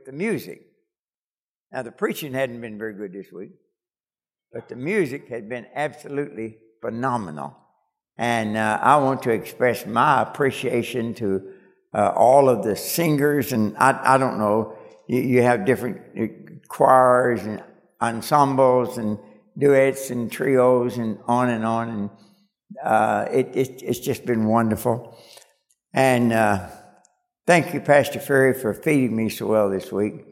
with the music. Now, the preaching hadn't been very good this week, but the music had been absolutely phenomenal. And uh, I want to express my appreciation to uh, all of the singers, and I, I don't know, you, you have different uh, choirs and ensembles and duets and trios and on and on. And uh, it, it, it's just been wonderful. And uh, thank you, Pastor Ferry, for feeding me so well this week.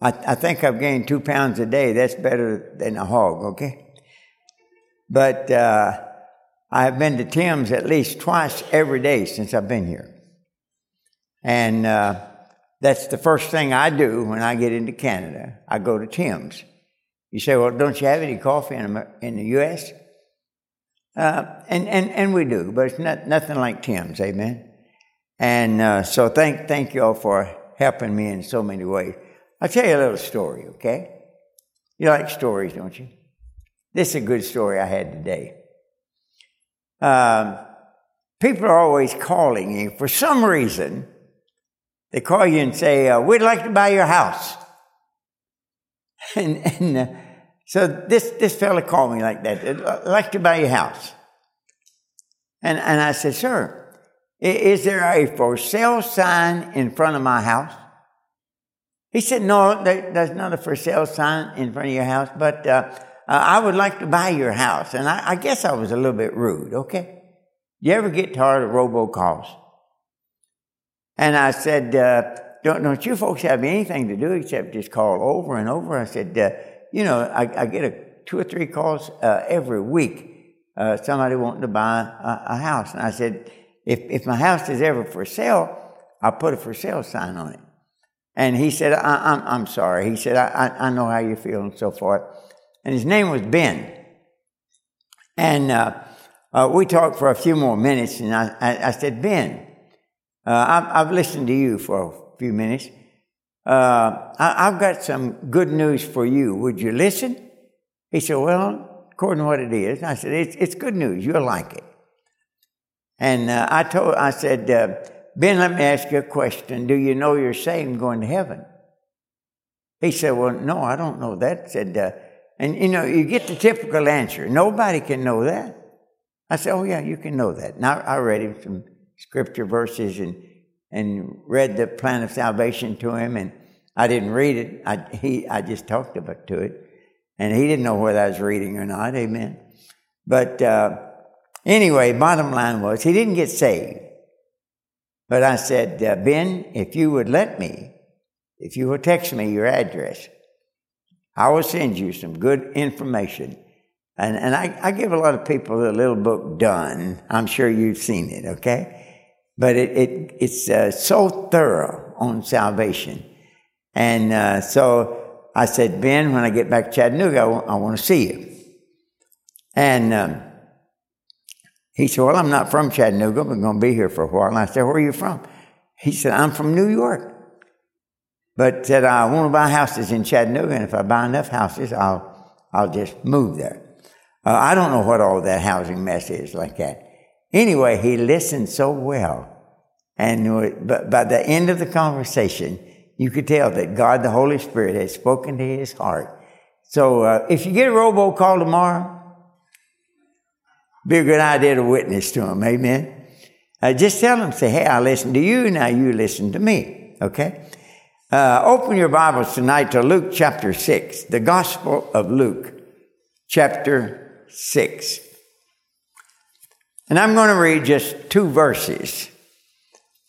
I, I think I've gained two pounds a day. That's better than a hog, okay? But uh, I have been to Tim's at least twice every day since I've been here. And uh, that's the first thing I do when I get into Canada. I go to Tim's. You say, well, don't you have any coffee in, in the U.S.? Uh, and, and, and we do, but it's not, nothing like Tim's, amen? And uh, so thank, thank you all for helping me in so many ways. I'll tell you a little story, okay? You like stories, don't you? This is a good story I had today. Um, people are always calling you for some reason. They call you and say, uh, "We'd like to buy your house." and, and uh, so this this fella called me like that. I'd like to buy your house. And and I said, "Sir, is there a for sale sign in front of my house?" He said, "No, there's not a for sale sign in front of your house, but." Uh, uh, I would like to buy your house. And I, I, guess I was a little bit rude, okay? You ever get tired of robocalls? And I said, uh, don't, don't you folks have anything to do except just call over and over? I said, uh, you know, I, I, get a, two or three calls uh, every week. Uh, somebody wanting to buy a, a, house. And I said, if, if my house is ever for sale, I'll put a for sale sign on it. And he said, I, am I'm, I'm sorry. He said, I, I, know how you feel and so forth and his name was Ben. And uh, uh, we talked for a few more minutes, and I, I, I said, Ben, uh, I've, I've, listened to you for a few minutes. Uh, I, have got some good news for you. Would you listen? He said, Well, according to what it is. I said, It's, it's good news. You'll like it. And uh, I told, I said, uh, Ben, let me ask you a question. Do you know you're saved going to heaven? He said, Well, no, I don't know that. Said, and you know, you get the typical answer. Nobody can know that. I said, Oh, yeah, you can know that. Now I read him some scripture verses and, and read the plan of salvation to him. And I didn't read it, I, he, I just talked about to it. And he didn't know whether I was reading or not. Amen. But uh, anyway, bottom line was he didn't get saved. But I said, uh, Ben, if you would let me, if you would text me your address, I will send you some good information. And, and I, I give a lot of people the little book done. I'm sure you've seen it, okay? But it, it it's uh, so thorough on salvation. And uh, so I said, Ben, when I get back to Chattanooga, I, w- I want to see you. And um, he said, Well, I'm not from Chattanooga. But I'm going to be here for a while. And I said, Where are you from? He said, I'm from New York. But said, I want to buy houses in Chattanooga, and if I buy enough houses, I'll, I'll just move there. Uh, I don't know what all that housing mess is like that. Anyway, he listened so well. And but by the end of the conversation, you could tell that God, the Holy Spirit, had spoken to his heart. So uh, if you get a robocall tomorrow, be a good idea to witness to them. Amen. Uh, just tell them, say, hey, I listened to you, now you listen to me. Okay? Uh, open your Bibles tonight to Luke chapter 6, the Gospel of Luke chapter 6. And I'm going to red just two verses.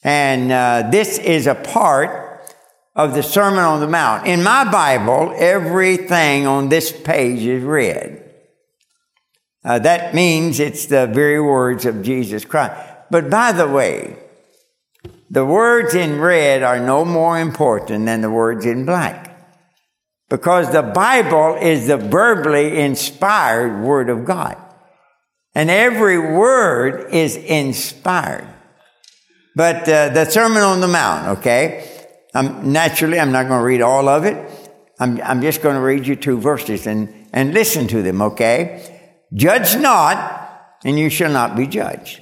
And uh, this is a part of the Sermon on the Mount. In my Bible, everything on this page is read. Uh, that means it's the very words of Jesus Christ. But by the way, the words in red are no more important than the words in black. Because the Bible is the verbally inspired Word of God. And every word is inspired. But uh, the Sermon on the Mount, okay? Um, naturally, I'm not going to read all of it. I'm, I'm just going to read you two verses and, and listen to them, okay? Judge not, and you shall not be judged.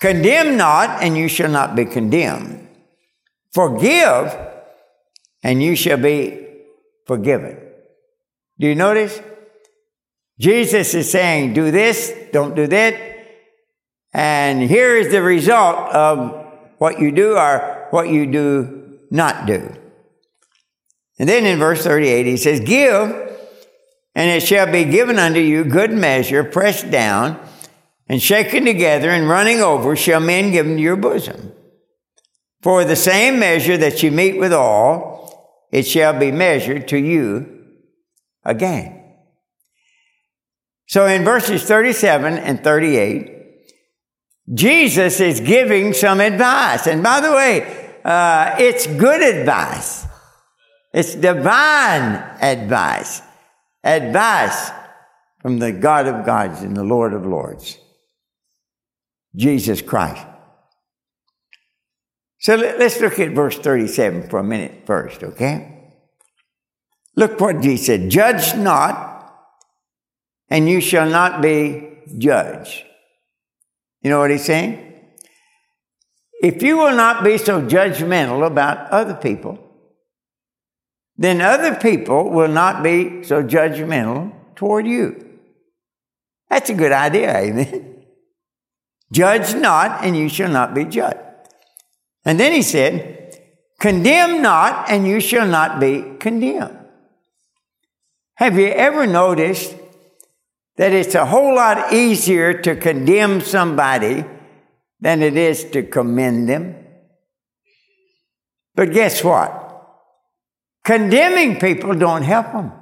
Condemn not, and you shall not be condemned. Forgive, and you shall be forgiven. Do you notice? Jesus is saying, do this, don't do that. And here is the result of what you do or what you do not do. And then in verse 38, he says, Give, and it shall be given unto you good measure, pressed down, and shaken together, and running over, shall men give into your bosom. For the same measure that you meet withal, it shall be measured to you again. So in verses 37 and 38, Jesus is giving some advice. And by the way, uh, it's good advice. It's divine advice. Advice from the God of gods and the Lord of lords. Jesus Christ. So let's look at verse 37 for a minute first, okay? Look what Jesus said. Judge not and you shall not be judged. You know what he's saying? If you will not be so judgmental about other people, then other people will not be so judgmental toward you. That's a good idea, amen? Judge not, and you shall not be judged. And then he said, Condemn not, and you shall not be condemned. Have you ever noticed that it's a whole lot easier to condemn somebody than it is to commend them. But guess what? Condemning people don't help them.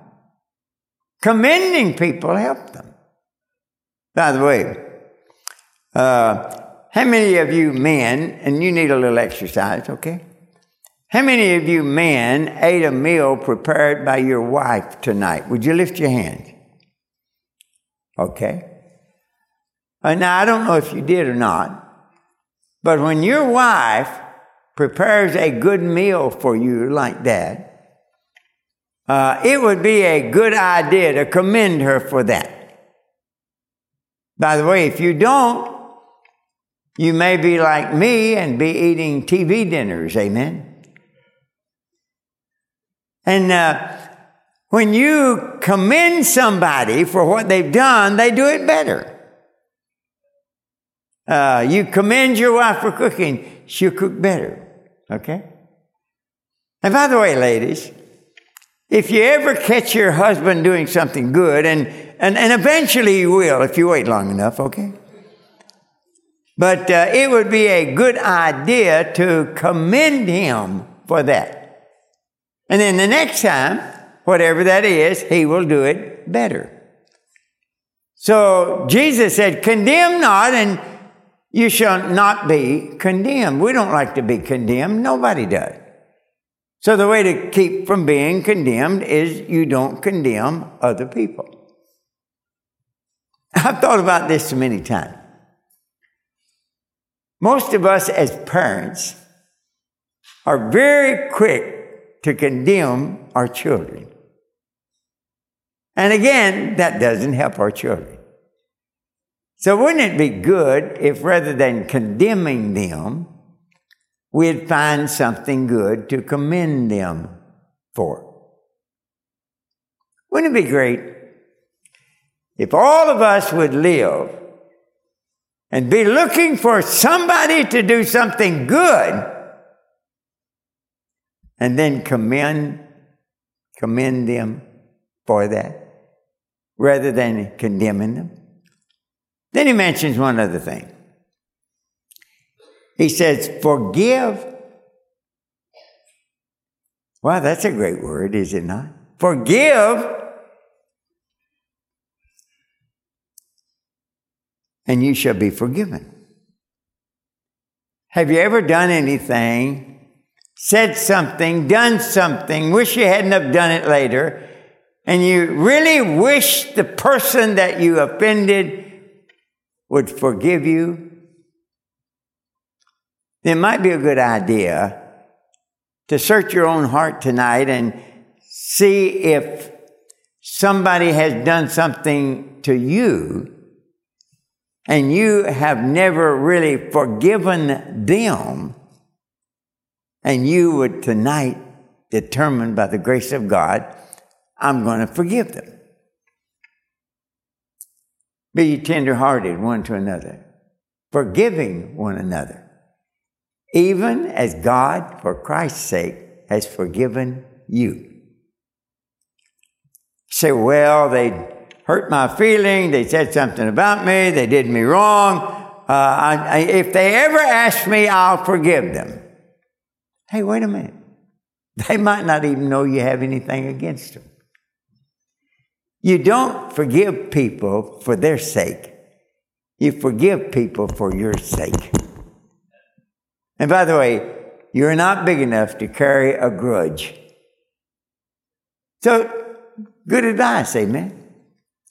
Commending people help them. By the way, uh, how many of you men, and you need a little exercise, okay? How many of you men ate a meal prepared by your wife tonight? Would you lift your hand? Okay? Now, I don't know if you did or not, but when your wife prepares a good meal for you like that, uh, it would be a good idea to commend her for that. By the way, if you don't, you may be like me and be eating TV dinners, amen? And uh, when you commend somebody for what they've done, they do it better. Uh, you commend your wife for cooking, she'll cook better. Okay? And by the way, ladies, if you ever catch your husband doing something good, and, and, and eventually you will if you wait long enough, okay? But uh, it would be a good idea to commend him for that. And then the next time, whatever that is, he will do it better. So Jesus said, Condemn not, and you shall not be condemned. We don't like to be condemned. Nobody does. So the way to keep from being condemned is you don't condemn other people. I've thought about this many times. Most of us as parents are very quick to condemn our children. And again, that doesn't help our children. So wouldn't it be good if rather than condemning them, we'd find something good to commend them for? Wouldn't it be great if all of us would live and be looking for somebody to do something good and then commend commend them for that? rather than condemning them. Then he mentions one other thing. He says, forgive. Wow, that's a great word, is it not? Forgive. And you shall be forgiven. Have you ever done anything, said something, done something, wish you hadn't have done it later, and you really wish the person that you offended would forgive you, it might be a good idea to search your own heart tonight and see if somebody has done something to you and you have never really forgiven them And you would tonight determine by the grace of God, I'm going to forgive them. Be tenderhearted one to another, forgiving one another, even as God, for Christ's sake, has forgiven you. Say, well, they hurt my feeling, they said something about me, they did me wrong. Uh, I, I, if they ever ask me, I'll forgive them. Hey, wait a minute. They might not even know you have anything against them. You don't forgive people for their sake. You forgive people for your sake. And by the way, you're not big enough to carry a grudge. So, good advice, amen.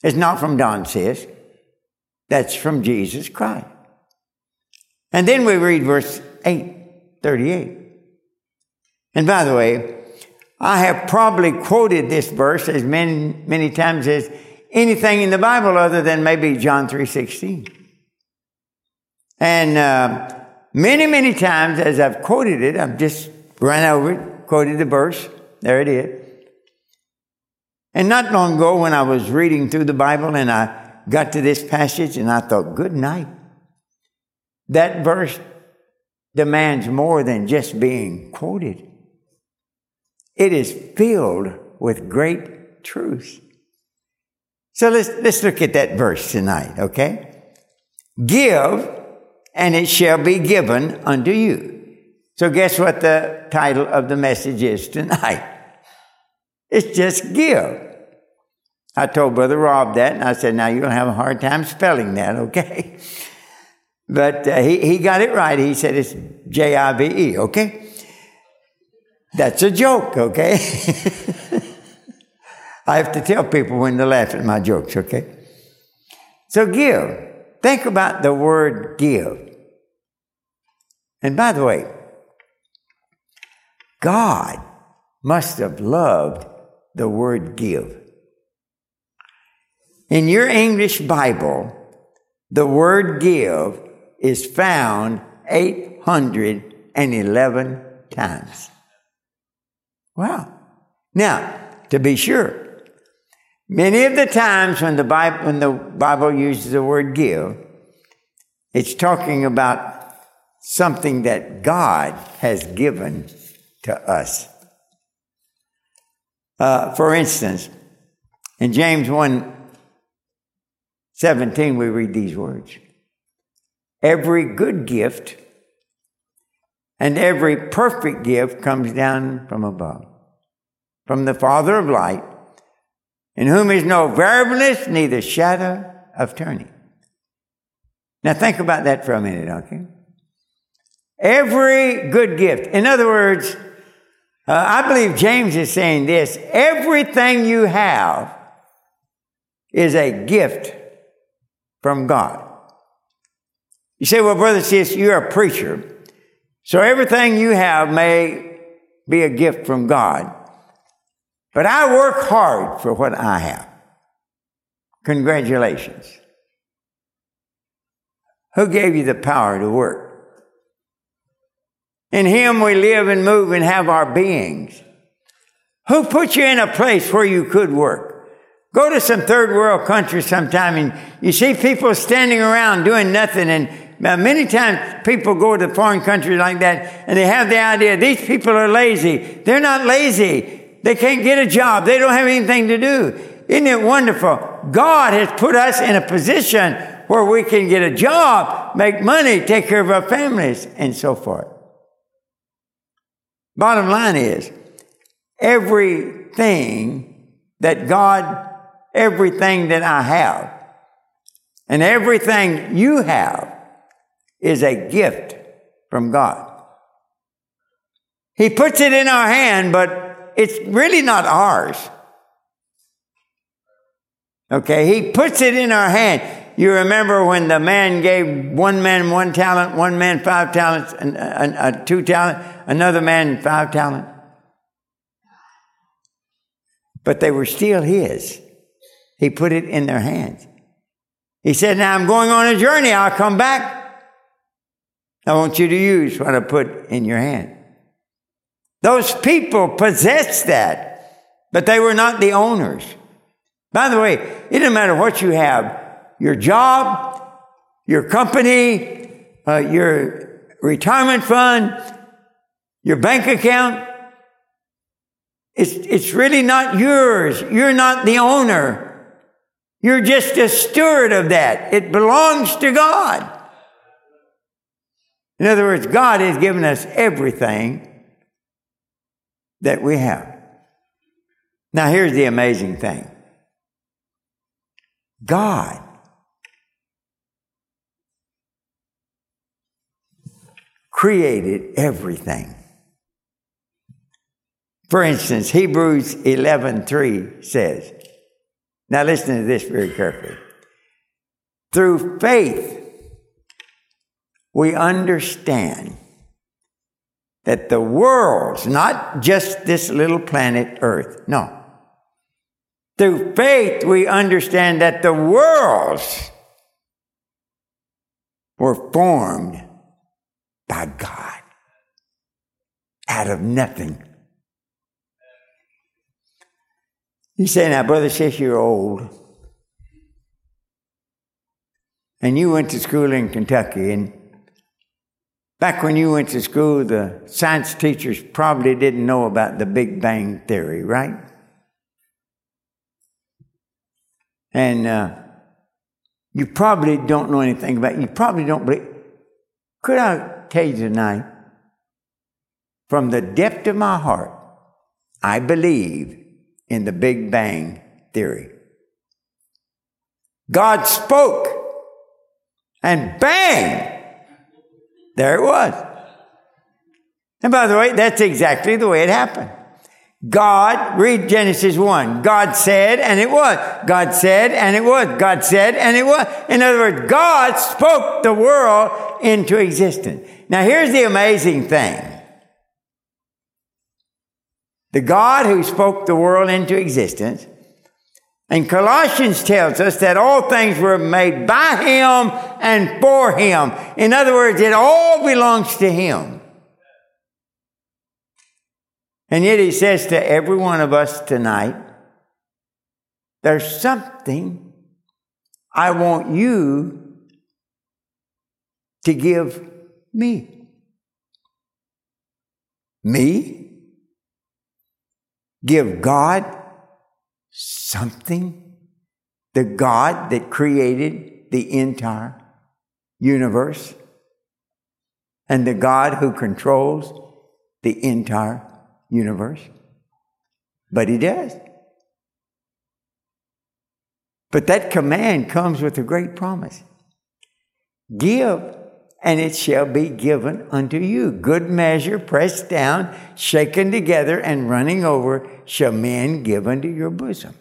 It's not from Don Sisk. That's from Jesus Christ. And then we read verse 8, 38. And by the way, I have probably quoted this verse as many, many times as anything in the Bible other than maybe John 3.16. And uh, many, many times as I've quoted it, I've just run over it, quoted the verse. There it is. And not long ago when I was reading through the Bible and I got to this passage and I thought, good night. That verse demands more than just being quoted. It is filled with great truth. So let's, let's look at that verse tonight, okay? Give, and it shall be given unto you. So guess what the title of the message is tonight? It's just give. I told Brother Rob that, and I said, now you'll have a hard time spelling that, okay? But uh, he, he got it right. He said it's J I V E, okay? That's a joke, okay? I have to tell people when to laugh at my jokes, okay? So give. Think about the word give. And by the way, God must have loved the word give. In your English Bible, the word give is found 811 times. Wow. Now, to be sure, many of the times when the Bible, when the Bible uses the word give, it's talking about something that God has given to us. Uh, for instance, in James 1 17, we read these words Every good gift and every perfect gift comes down from above, from the Father of light, in whom is no variableness, neither shadow of turning. Now think about that for a minute, okay? Every good gift. In other words, uh, I believe James is saying this everything you have is a gift from God. You say, well, brother, Sisk, you're a preacher. So everything you have may be a gift from God. But I work hard for what I have. Congratulations. Who gave you the power to work? In Him we live and move and have our beings. Who put you in a place where you could work? Go to some third world country sometime and you see people standing around doing nothing and uh, many times people go to foreign countries like that and they have the idea these people are lazy. They're not lazy. They can't get a job. They don't have anything to do. Isn't it wonderful? God has put us in a position where we can get a job, make money, take care of our families, and so forth. Bottom line is, everything that God, everything that I have, and everything you have is a gift from God. He puts it in our hand, but it's really not ours. Okay, he puts it in our hand. You remember when the man gave one man one talent, one man five talents, and uh, two talent, another man five talent. But they were still his. He put it in their hands. He said, "Now I'm going on a journey. I'll come back." I want you to use what I put in your hand. Those people possessed that, but they were not the owners. By the way, it doesn't matter what you have your job, your company, uh, your retirement fund, your bank account. It's, it's really not yours. You're not the owner. You're just a steward of that. It belongs to God. In other words, God has given us everything that we have. Now, here's the amazing thing God created everything. For instance, Hebrews 11:3 says, now listen to this very carefully. Through faith, we understand that the worlds, not just this little planet Earth, no. Through faith, we understand that the worlds were formed by God out of nothing. You say, now, brother, Sisk you're old. And you went to school in Kentucky, and back when you went to school, the science teachers probably didn't know about the Big Bang Theory, right? And uh, you probably don't know anything about it. You probably don't believe. Could I tell you tonight, from the depth of my heart, I believe in the Big Bang Theory. God spoke, and bang, there it was. And by the way, that's exactly the way it happened. God, read Genesis 1. God said, and it was. God said, and it was. God said, and it was. In other words, God spoke the world into existence. Now here's the amazing thing. The God who spoke the world into existence. And Colossians tells us that all things were made by Him and for Him. In other words, it all belongs to Him. And yet He says to every one of us tonight, there's something I want you to give me. Me? give God something? The God that created the entire universe and the God who controls the entire universe? But He does. But that command comes with a great promise. Give and it shall be given unto you. Good measure, pressed down, shaken together, and running over, shall men give unto your bosom.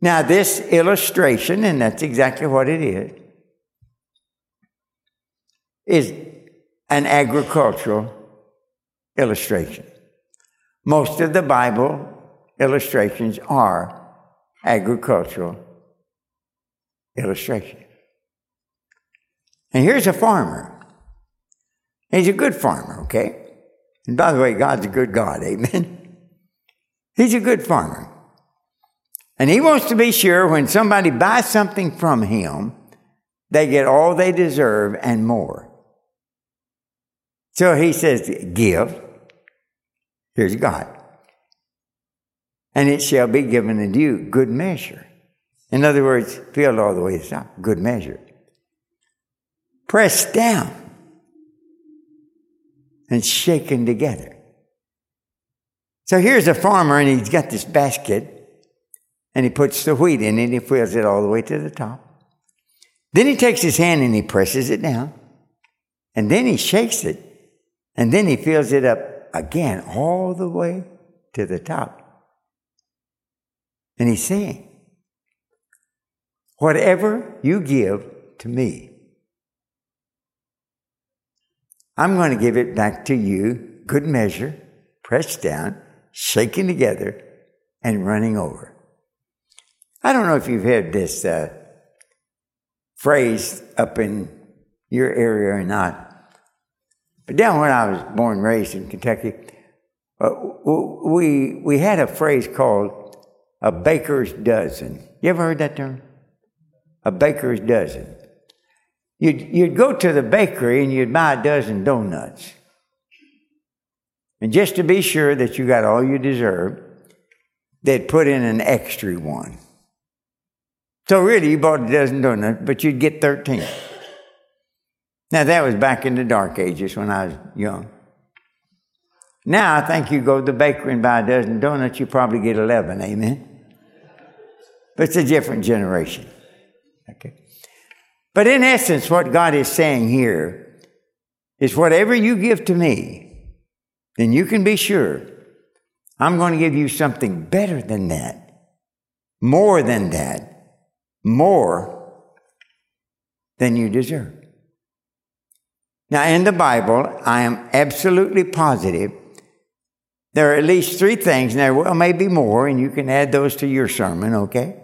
Now, this illustration, and that's exactly what it is, is an agricultural illustration. Most of the Bible illustrations are agricultural illustrations. And here's a farmer. He's a good farmer, okay? And by the way, God's a good God, amen? He's a good farmer. And he wants to be sure when somebody buys something from him, they get all they deserve and more. So he says, Give. Here's God. And it shall be given unto you good measure. In other words, filled all the way to the top. Good measure pressed down and shaken together. So here's a farmer, and he's got this basket, and he puts the wheat in it, and he fills it all the way to the top. Then he takes his hand and he presses it down, and then he shakes it, and then he fills it up again all the way to the top. And he's saying, Whatever you give to me, I'm going to give it back to you, good measure, pressed down, shaken together, and running over. I don't know if you've heard this uh, phrase up in your area or not, But down when I was born and raised in Kentucky, uh, we, we had a phrase called a baker's dozen. You ever heard that term? A baker's dozen. You'd, you'd go to the bakery and you'd buy a dozen donuts. And just to be sure that you got all you deserve, they'd put in an extra one. So really, you bought a dozen donuts, but you'd get 13. Now, that was back in the dark ages when I was young. Now, I think you go to the bakery and buy a dozen donuts, you probably get 11. Amen? But it's a different generation. Okay? But in essence, what God is saying here is whatever you give to me, then you can be sure I'm going to give you something better than that, more than that more than you deserve. Now, in the Bible, I am absolutely positive there are at least three things, and there may be more, and you can add those to your sermon, okay?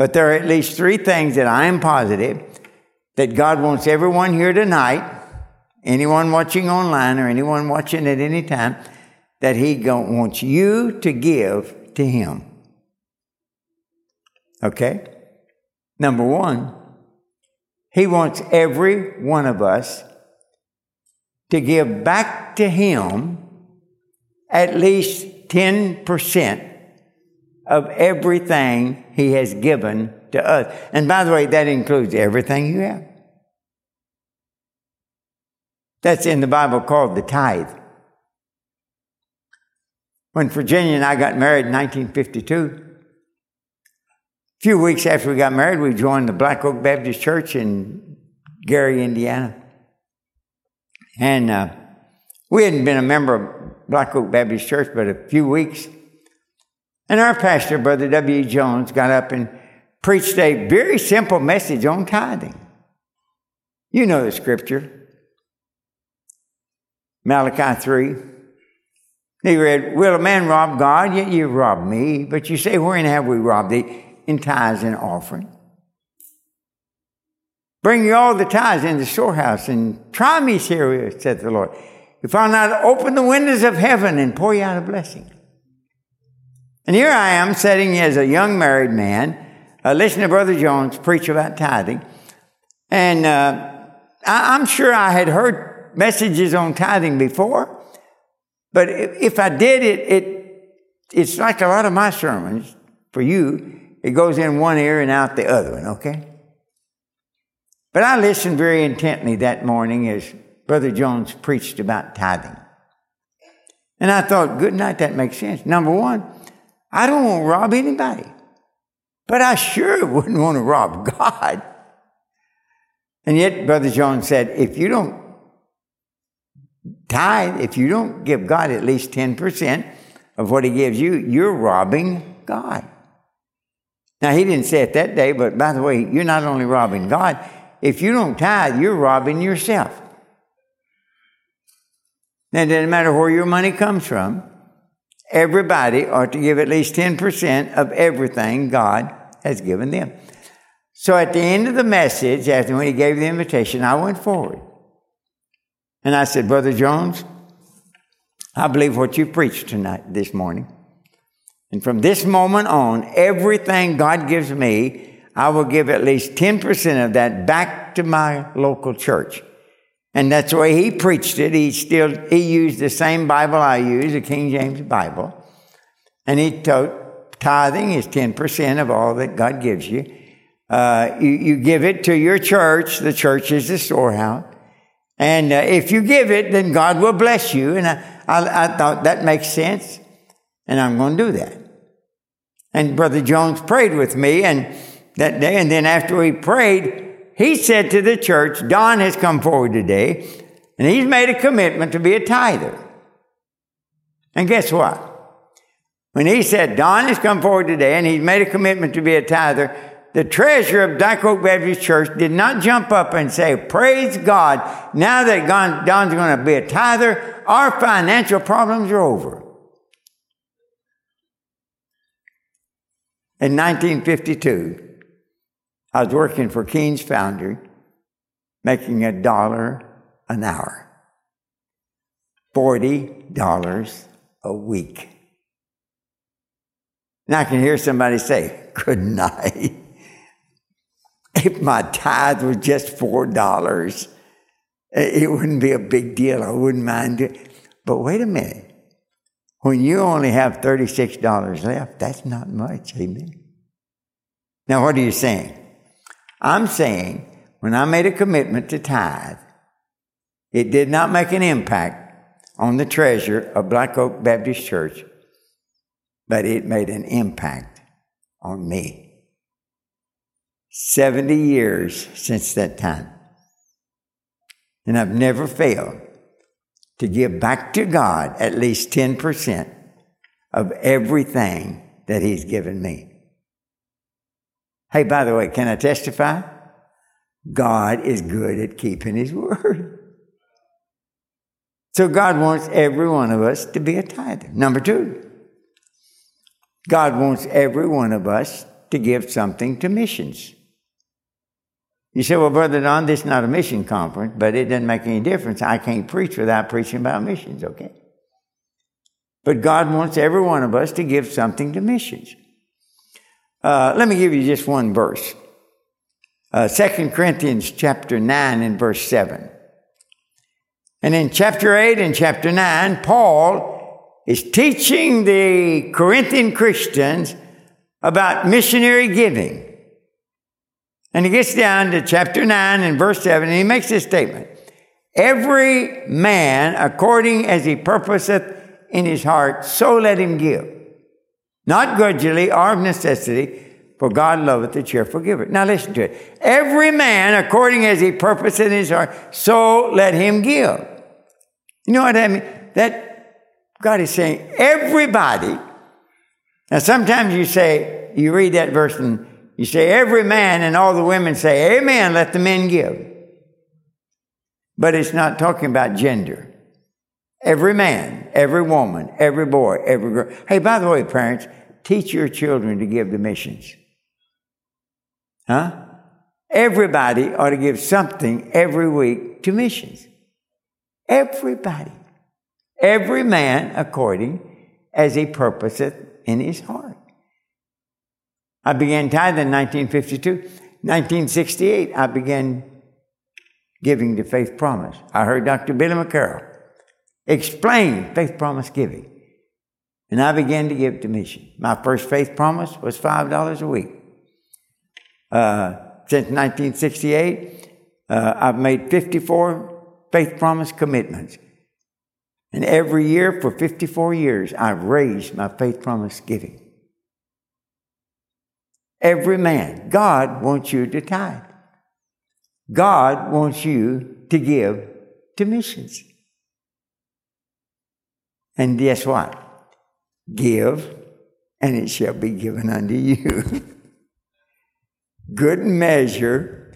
But there are at least three things that I am positive that God wants everyone here tonight, anyone watching online or anyone watching at any time, that He wants you to give to Him. Okay? Number one, He wants every one of us to give back to Him at least 10% of everything He has given to us. And by the way, that includes everything you have. That's in the Bible called the tithe. When Virginia and I got married in 1952, a few weeks after we got married, we joined the Black Oak Baptist Church in Gary, Indiana. And uh, we hadn't been a member of Black Oak Baptist Church but a few weeks. And our pastor, Brother W. Jones, got up and preached a very simple message on tithing. You know the scripture. Malachi 3. He read, Will a man rob God? Yet you rob me. But you say, Wherein have we robbed thee? in tithes and offering. Bring you all the tithes in the storehouse and try me, here, said the Lord. If I'll not open the windows of heaven and pour you out a blessing. And here I am sitting as a young married man, uh, listening to Brother Jones preach about tithing. And uh, I, am sure I had heard messages on tithing before, but if, if I did it, it, it's like a lot of my sermons for you it goes in one ear and out the other one, okay? But I listened very intently that morning as Brother Jones preached about tithing. And I thought, good night, that makes sense. Number one, I don't want to rob anybody. But I sure wouldn't want to rob God. And yet, Brother John said, if you don't tithe, if you don't give God at least 10% of what He gives you, you're robbing God. Now, he didn't say it that day, but by the way, you're not only robbing God, if you don't tithe, you're robbing yourself. Now, it doesn't matter where your money comes from, everybody ought to give at least 10% of everything God has given them. So at the end of the message, after when he gave the invitation, I went forward. And I said, Brother Jones, I believe what you preached tonight, this morning. And from this moment on, everything God gives me, I will give at least 10% of that back to my local church. And that's the way he preached it. He still, he used the same Bible I use, the King James Bible. And he taught tithing is 10% of all that God gives you. Uh, you, you give it to your church. The church is the storehouse. And uh, if you give it, then God will bless you. And I, I, I thought that makes sense. And I'm going to do that. And Brother Jones prayed with me and that day. And then after we prayed, he said to the church, Don has come forward today and he's made a commitment to be a tither. And guess what? When he said, Don has come forward today and he's made a commitment to be a tither, the treasurer of Black Oak Baptist Church did not jump up and say, Praise God, now that Don's going to be a tither, our financial problems are over. In 1952, I was working for Keen's Foundry, making a dollar an hour. $40 a week. Now I can hear somebody say, Good night. If my tithe was just $4, it wouldn't be a big deal. I wouldn't mind it. But wait a minute. When you only have $36 left, that's not much. Amen. Now, what are you saying? I'm saying when I made a commitment to tithe, it did not make an impact on the treasure of Black Oak Baptist Church, but it made an impact on me. 70 years since that time. And I've never failed to give back to God at least 10% of everything that He's given me. Hey, by the way, can I testify? God is good at keeping His word. So God wants every one of us to be a tither. Number two, God wants every one of us to give something to missions. You say, well, Brother Don, this is not a mission conference, but it doesn't make any difference. I can't preach without preaching about missions, okay? But God wants every one of us to give something to missions. Uh, let me give you just one verse. Uh, 2 Corinthians chapter 9 and verse 7. And in chapter 8 and chapter 9, Paul is teaching the Corinthian Christians about missionary giving. And he gets down to chapter 9 and verse 7, and he makes this statement Every man according as he purposeth in his heart, so let him give. Not grudgingly or of necessity, for God loveth the cheerful giver. Now listen to it. Every man according as he purposeth in his heart, so let him give. You know what I mean? That God is saying, everybody. Now sometimes you say, you read that verse and you say, every man, and all the women say, Amen, let the men give. But it's not talking about gender. Every man, every woman, every boy, every girl. Hey, by the way, parents, teach your children to give to missions. Huh? Everybody ought to give something every week to missions. Everybody. Every man according as he purposeth in his heart. I began tithing in 1952. 1968, I began giving to Faith Promise. I heard Dr. Billy McCarroll explain Faith Promise giving. And I began to give to mission. My first Faith Promise was $5 a week. Uh, since 1968, uh, I've made 54 Faith Promise commitments. And every year for 54 years, I've raised my Faith Promise giving. Every man. God wants you to tithe. God wants you to give to missions. And guess what? Give, and it shall be given unto you. Good measure,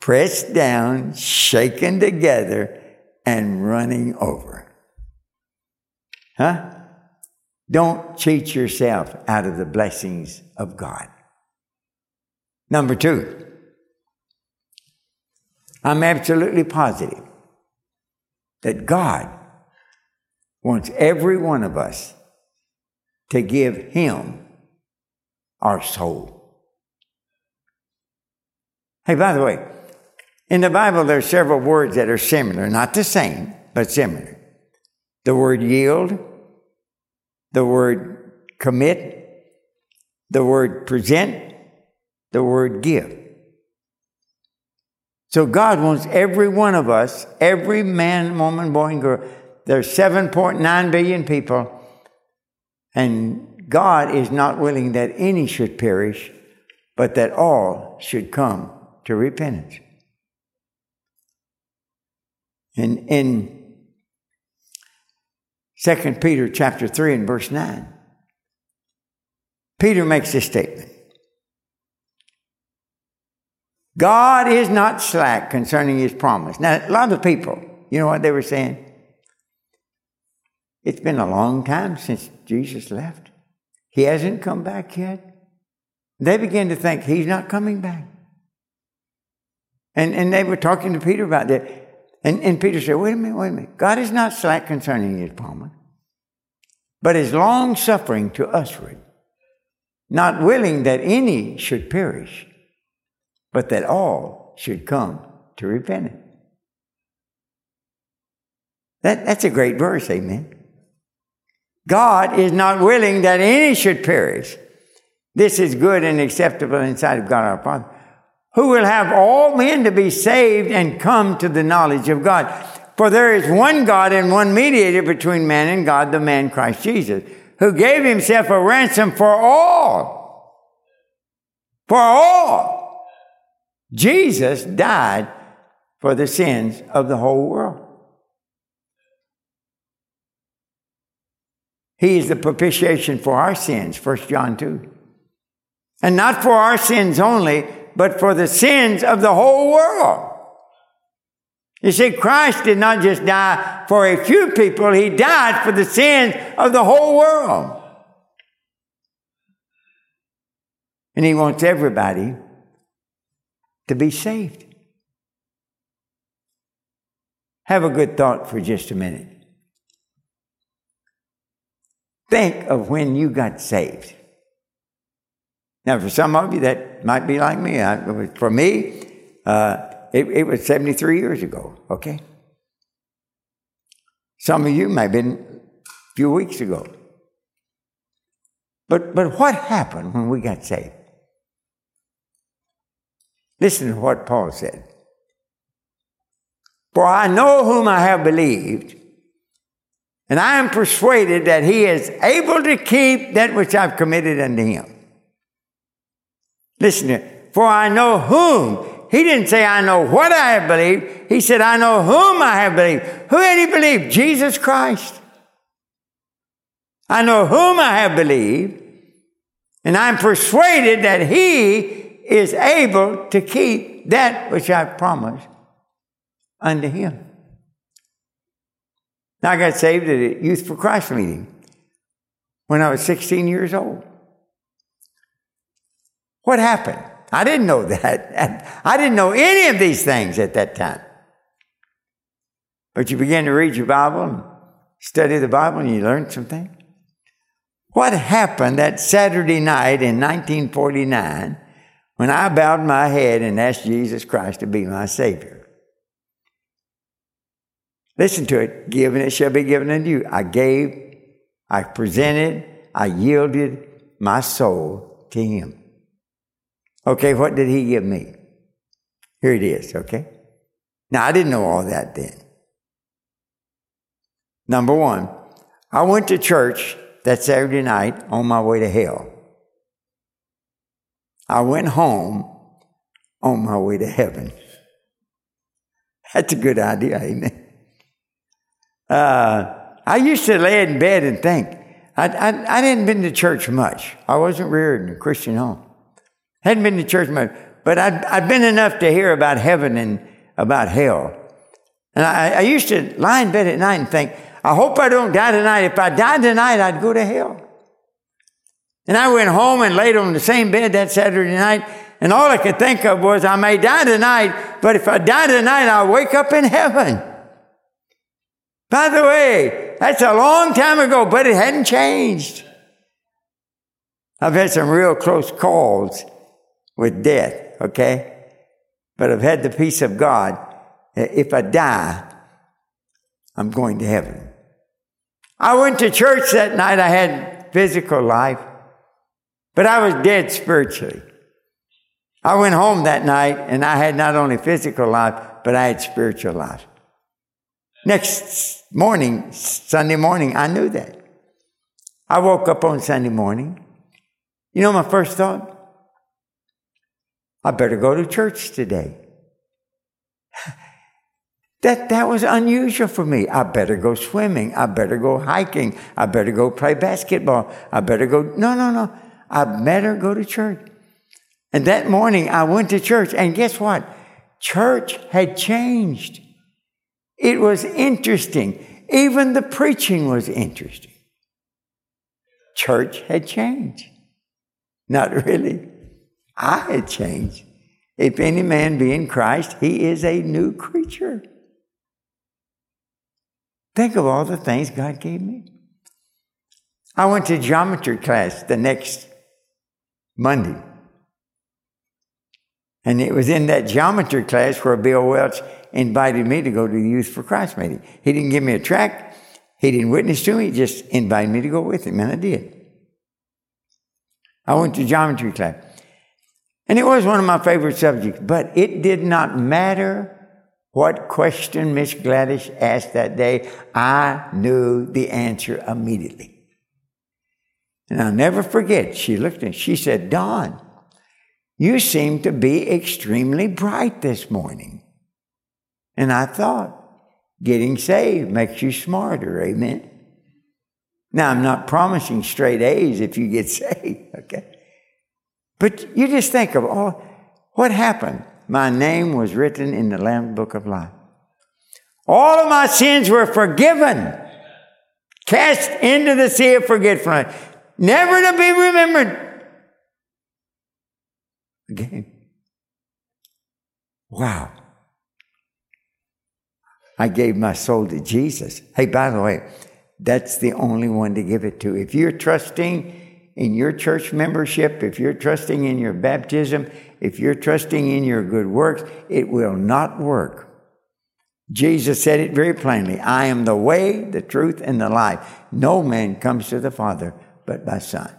pressed down, shaken together, and running over. Huh? Don't cheat yourself out of the blessings of God. Number two, I'm absolutely positive that God wants every one of us to give Him our soul. Hey, by the way, in the Bible, there are several words that are similar, not the same, but similar. The word yield, the word commit, the word present, the word give. So God wants every one of us, every man, woman, boy, and girl. There's 7.9 billion people, and God is not willing that any should perish, but that all should come to repentance. And in 2 Peter chapter 3 and verse 9, Peter makes this statement. God is not slack concerning his promise. Now, a lot of people, you know what they were saying? It's been a long time since Jesus left. He hasn't come back yet. They began to think he's not coming back. And, and they were talking to Peter about that. And, and Peter said, Wait a minute, wait a minute. God is not slack concerning his promise, but is long suffering to usward, not willing that any should perish, but that all should come to repentance. That, that's a great verse, amen. God is not willing that any should perish. This is good and acceptable in sight of God our Father, who will have all men to be saved and come to the knowledge of God. For there is one God and one mediator between man and God, the man Christ Jesus, who gave himself a ransom for all. For all. Jesus died for the sins of the whole world. He is the propitiation for our sins, 1 John 2. And not for our sins only, but for the sins of the whole world. You see, Christ did not just die for a few people, He died for the sins of the whole world. And He wants everybody to be saved. Have a good thought for just a minute. Think of when you got saved. Now, for some of you, that might be like me. I, for me, uh, it, it, was 73 years ago, okay? Some of you may have been a few weeks ago. But, but what happened when we got saved? Listen to what Paul said. For I know whom I have believed, and I am persuaded that he is able to keep that which I've committed unto him. Listen to. For I know whom. He didn't say, I know what I have believed. He said, I know whom I have believed. Who had he believed? Jesus Christ. I know whom I have believed, and I'm persuaded that he is able to keep that which I've promised unto him. I got saved at a Youth for Christ meeting when I was 16 years old. What happened? I didn't know that. I didn't know any of these things at that time. But you begin to read your Bible and study the Bible and you learn something. What happened that Saturday night in 1949 when I bowed my head and asked Jesus Christ to be my Savior? Listen to it. Given it shall be given unto you. I gave, I presented, I yielded my soul to him. Okay, what did he give me? Here it is, okay? Now, I didn't know all that then. Number one, I went to church that Saturday night on my way to hell. I went home on my way to heaven. That's a good idea, ain't it? Uh, I used to lay in bed and think. I, I, I didn't been to church much. I wasn't reared in a Christian home. Hadn't been to church much, but I'd, I'd been enough to hear about heaven and about hell. And I, I used to lie in bed at night and think, I hope I don't die tonight. If I die tonight, I'd go to hell. And I went home and laid on the same bed that Saturday night, and all I could think of was, I may die tonight, but if I die tonight, I'll wake up in heaven. By the way, that's a long time ago, but it hadn't changed. I've had some real close calls with death, okay? But I've had the peace of God. If I die, I'm going to heaven. I went to church that night. I had physical life, but I was dead spiritually. I went home that night and I had not only physical life, but I had spiritual life. Next morning, Sunday morning, I knew that. I woke up on Sunday morning. You know my first thought? I better go to church today. That, that was unusual for me. I better go swimming. I better go hiking. I better go play basketball. I better go. No, no, no. I better go to church. And that morning I went to church, and guess what? Church had changed. It was interesting. Even the preaching was interesting. Church had changed. Not really. I had changed. If any man be in Christ, he is a new creature. Think of all the things God gave me. I went to geometry class the next Monday. And it was in that geometry class where Bill Welch invited me to go to the Youth for Christ meeting. He didn't give me a track. He didn't witness to me. He just invited me to go with him, and I did. I went to geometry class. And it was one of my favorite subjects, but it did not matter what question Miss Gladys asked that day. I knew the answer immediately. And I'll never forget, she looked at me, she said, Don, you seem to be extremely bright this morning. And I thought, getting saved makes you smarter, amen? Now, I'm not promising straight A's if you get saved, okay? But you just think of all, what happened? My name was written in the Lamb Book of Life. All of my sins were forgiven, cast into the sea of forgetfulness, never to be remembered again. Wow. I gave my soul to Jesus. Hey, by the way, that's the only one to give it to. If you're trusting in your church membership, if you're trusting in your baptism, if you're trusting in your good works, it will not work. Jesus said it very plainly I am the way, the truth, and the life. No man comes to the Father but by Son.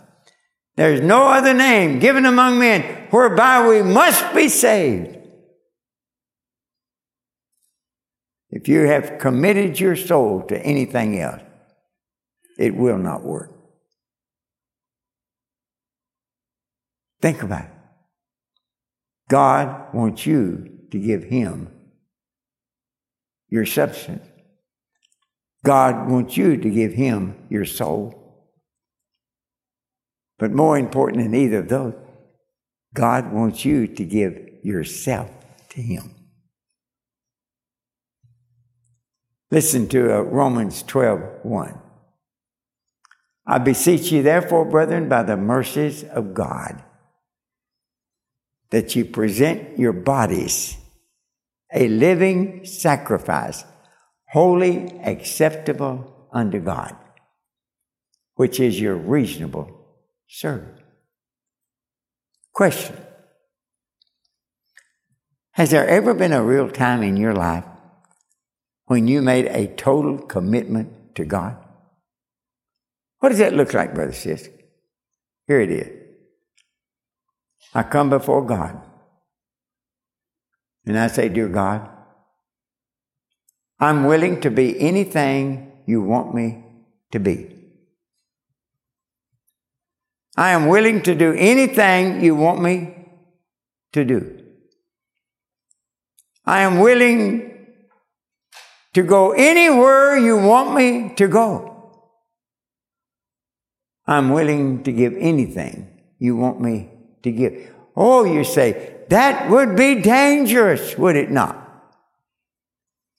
There's no other name given among men whereby we must be saved. If you have committed your soul to anything else, it will not work. Think about it. God wants you to give Him your substance. God wants you to give Him your soul. But more important than either of those, God wants you to give yourself to Him. Listen to uh, Romans 12 1. I beseech you, therefore, brethren, by the mercies of God that you present your bodies a living sacrifice, holy, acceptable unto God, which is your reasonable service. Question Has there ever been a real time in your life when you made a total commitment to God? What does that look like, brother, sis? Here it is. I come before God. And I say, Dear God, I'm willing to be anything you want me to be. I am willing to do anything you want me to do. I am willing to go anywhere you want me to go. I'm willing to give anything you want me to give. Oh, you say, that would be dangerous, would it not?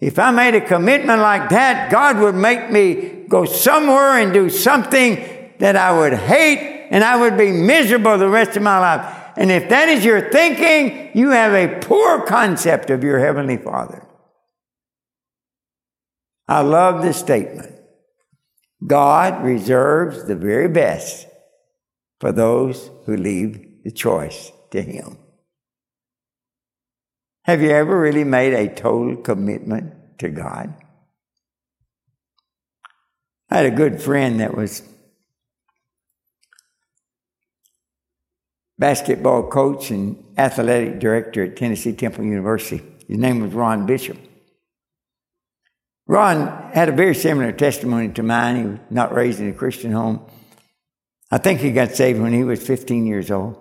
If I made a commitment like that, God would make me go somewhere and do something that I would hate and I would be miserable the rest of my life. And if that is your thinking, you have a poor concept of your Heavenly Father. I love this statement. God reserves the very best for those who leave the choice to Him. Have you ever really made a total commitment to God? I had a good friend that was basketball coach and athletic director at Tennessee Temple University. His name was Ron Bishop. Ron had a very similar testimony to mine. He was not raised in a Christian home. I think he got saved when he was 15 years old.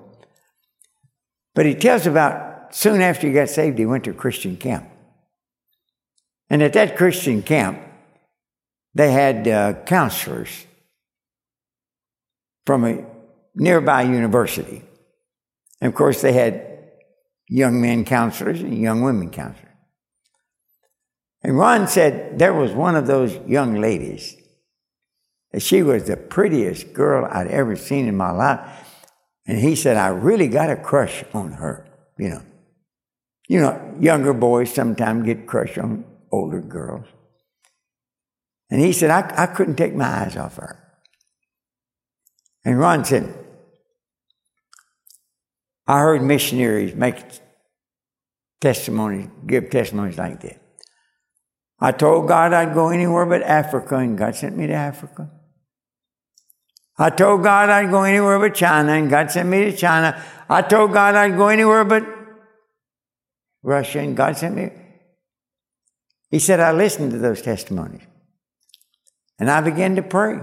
But he tells about soon after he got saved, he went to a Christian camp. And at that Christian camp, they had uh, counselors from a nearby university. And of course, they had young men counselors and young women counselors. And Ron said there was one of those young ladies. She was the prettiest girl I'd ever seen in my life. And he said, I really got a crush on her, you know. You know, younger boys sometimes get crush on older girls. And he said, I, I couldn't take my eyes off her. And Ron said, I heard missionaries make testimonies, give testimonies like that. I told God I'd go anywhere but Africa, and God sent me to Africa. I told God I'd go anywhere but China, and God sent me to China. I told God I'd go anywhere but Russia, and God sent me. He said, I listened to those testimonies. And I began to pray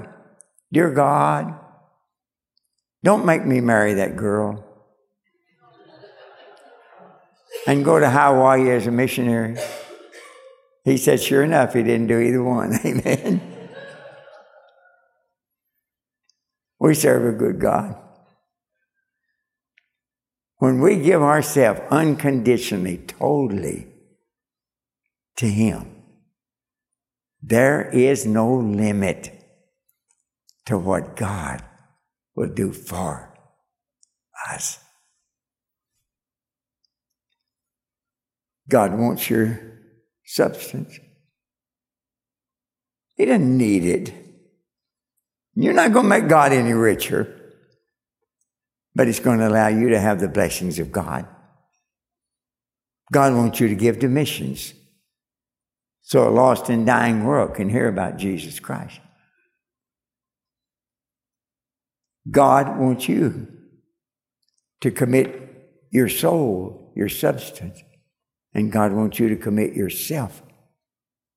Dear God, don't make me marry that girl and go to Hawaii as a missionary. He said, Sure enough, he didn't do either one. Amen. we serve a good God. When we give ourselves unconditionally, totally to Him, there is no limit to what God will do for us. God wants your substance. He doesn't need it. You're not going to make God any richer, but He's going to allow you to have the blessings of God. God wants you to give to missions so a lost and dying world can hear about Jesus Christ. God wants you to commit your soul, your substance, and God wants you to commit yourself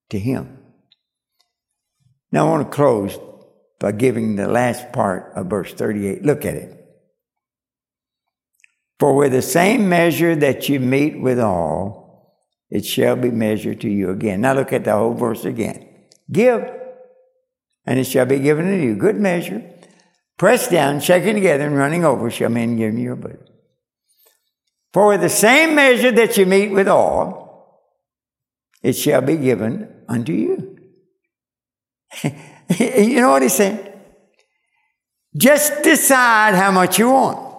to Him. Now, I want to close by giving the last part of verse 38. Look at it. For with the same measure that you meet withal, it shall be measured to you again. Now, look at the whole verse again. Give, and it shall be given to you. Good measure. Pressed down, shaken together, and running over shall men give you your bosom. For with the same measure that you meet withal, it shall be given unto you. you know what he's saying? Just decide how much you want.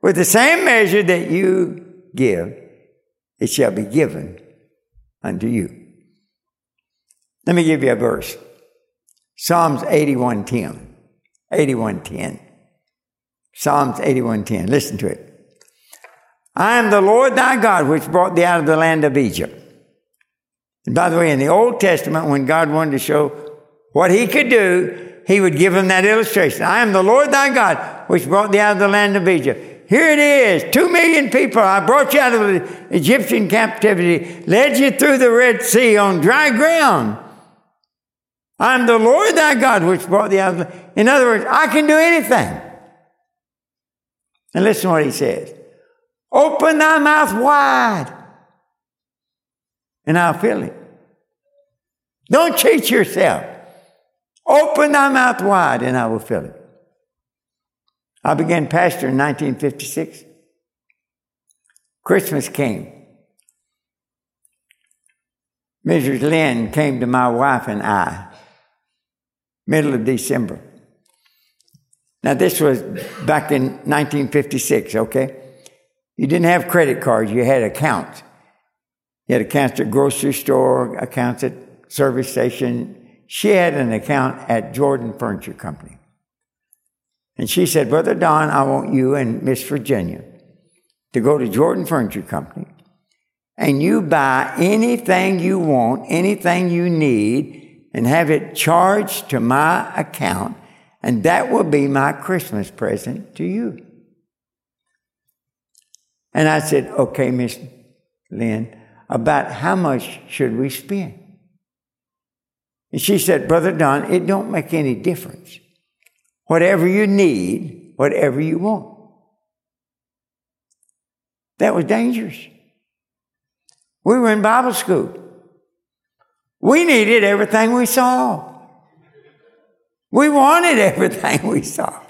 With the same measure that you give, it shall be given unto you. Let me give you a verse. Psalms 81:10. 81:10. Psalms 81:10. Listen to it. I am the Lord thy God, which brought thee out of the land of Egypt. And by the way, in the Old Testament, when God wanted to show what he could do, he would give him that illustration. I am the Lord thy God, which brought thee out of the land of Egypt. Here it is, two million people. I brought you out of the Egyptian captivity, led you through the Red Sea on dry ground. I'm the Lord thy God, which brought thee out of the. In other words, I can do anything. And listen to what he says. Open thy mouth wide, and I'll fill it. Don't cheat yourself. Open thy mouth wide, and I will fill it. I began pastor in 1956. Christmas came. Mrs. Lynn came to my wife and I, middle of December. Now, this was back in 1956, okay? You didn't have credit cards, you had accounts. You had accounts at grocery store, accounts at service station. She had an account at Jordan Furniture Company. And she said, Brother Don, I want you and Miss Virginia to go to Jordan Furniture Company and you buy anything you want, anything you need, and have it charged to my account, and that will be my Christmas present to you. And I said, okay, Miss Lynn, about how much should we spend? And she said, Brother Don, it don't make any difference. Whatever you need, whatever you want. That was dangerous. We were in Bible school. We needed everything we saw. We wanted everything we saw.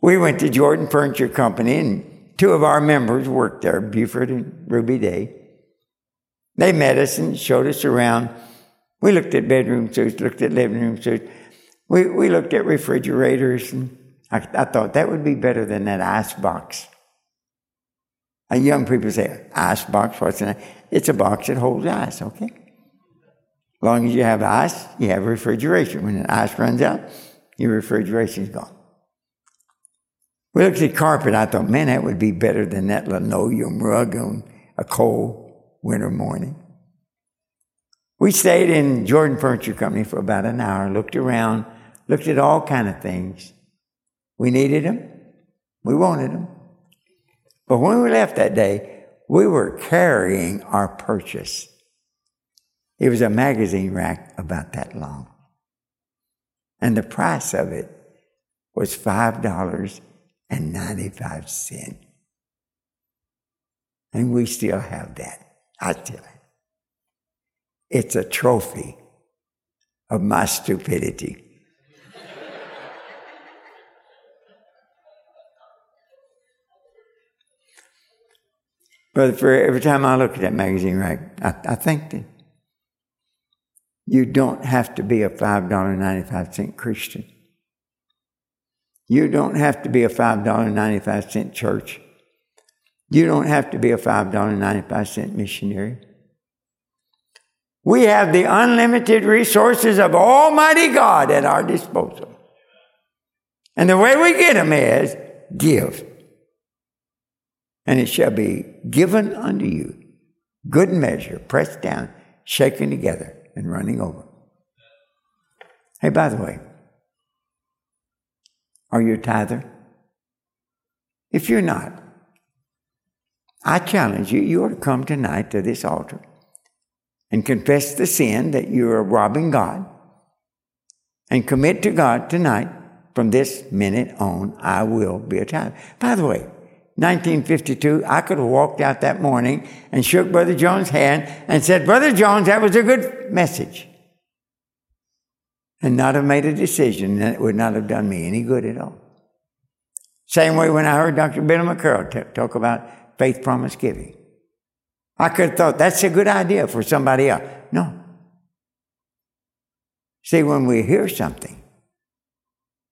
We went to Jordan Furniture Company and Two of our members worked there, Buford and Ruby Day. They met us and showed us around. We looked at bedroom suites, looked at living room suites. We, we looked at refrigerators, and I, I thought that would be better than that ice box. And young people say, ice box, what's that? It's a box that holds ice, okay? As long as you have ice, you have refrigeration. When the ice runs out, your refrigeration's gone. We looked at carpet. I thought, man, that would be better than that linoleum rug on a cold winter morning. We stayed in Jordan Furniture Company for about an hour, looked around, looked at all kind of things. We needed them. We wanted them. But when we left that day, we were carrying our purchase. It was a magazine rack about that long. And the price of it was $5.95. And ninety-five cent, and we still have that. I tell you. It's a trophy of my stupidity. But for every time I look at that magazine rack, I, I think that you don't have to be a $5.95 Christian. You don't have to be a $5.95 church. You don't have to be a $5.95 missionary. We have the unlimited resources of Almighty God at our disposal. And the way we get them is give. And it shall be given unto you, good measure, pressed down, shaken together, and running over. Hey, by the way, are you a tither? If you're not, I challenge you, you ought to come tonight to this altar and confess the sin that you are robbing God and commit to God tonight, from this minute on, I will be a tither. By the way, 1952, I could have walked out that morning and shook Brother Jones' hand and said, Brother Jones, that was a good message. And not have made a decision that would not have done me any good at all. Same way when I heard Dr. Billy McCurl t- talk about faith promise giving. I could have thought that's a good idea for somebody else. No. See, when we hear something,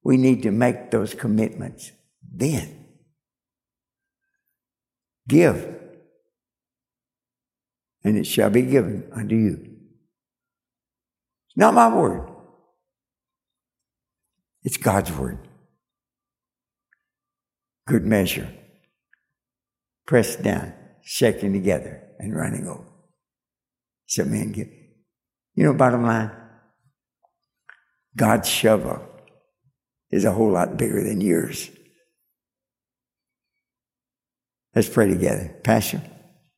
we need to make those commitments then. Give, and it shall be given unto you. It's not my word, it's God's word. Good measure, pressed down, shaken together and running over. So, man, give. You know, bottom line, God's shovel is a whole lot bigger than yours. Let's pray together. Pastor.